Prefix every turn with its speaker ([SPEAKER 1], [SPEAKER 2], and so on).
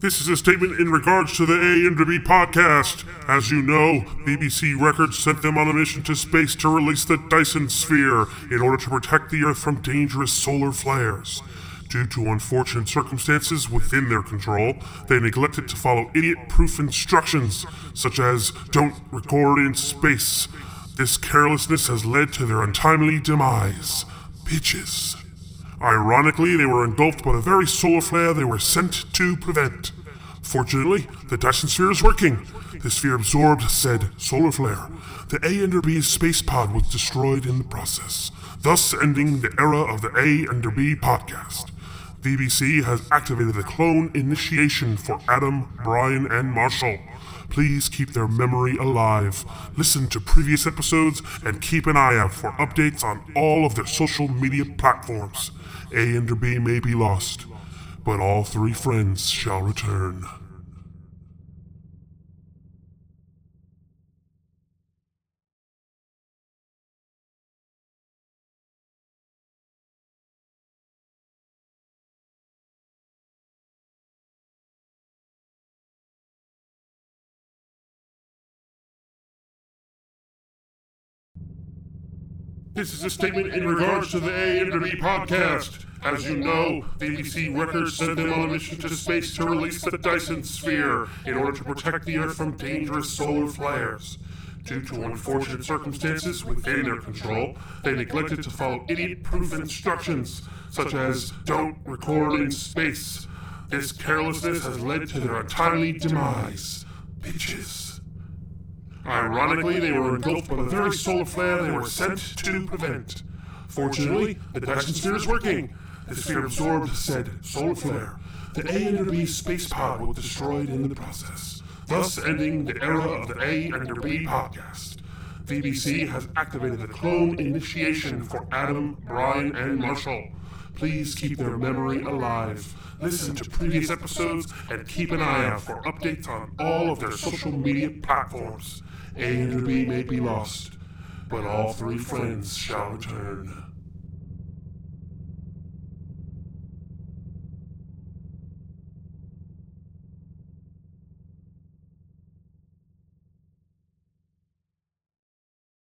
[SPEAKER 1] This is a statement in regards to the A and B podcast. As you know, BBC Records sent them on a mission to space to release the Dyson Sphere in order to protect the Earth from dangerous solar flares. Due to unfortunate circumstances within their control, they neglected to follow idiot proof instructions, such as don't record in space. This carelessness has led to their untimely demise. Bitches. Ironically, they were engulfed by the very solar flare they were sent to prevent. Fortunately, the Dyson sphere is working. The sphere absorbed said solar flare. The A and B space pod was destroyed in the process, thus ending the era of the A and B podcast. BBC has activated the clone initiation for Adam, Brian, and Marshall. Please keep their memory alive. Listen to previous episodes and keep an eye out for updates on all of their social media platforms. A and B may be lost, but all three friends shall return. This is a statement in regards to the A and B podcast. As you know, the BBC Records sent them on a mission to space to release the Dyson Sphere in order to protect the Earth from dangerous solar flares. Due to unfortunate circumstances within their control, they neglected to follow idiot proof instructions, such as don't record in space. This carelessness has led to their untimely demise. Bitches. Ironically, they were engulfed by the very solar flare they were sent to prevent. Fortunately, the Dyson sphere is working. The sphere absorbed said solar flare. The A and B space pod was destroyed in the process, thus ending the era of the A and B podcast. BBC has activated the clone initiation for Adam, Brian, and Marshall. Please keep their memory alive. Listen to previous episodes and keep an eye out for updates on all of their social media platforms. A and B may be lost, but all three friends shall return.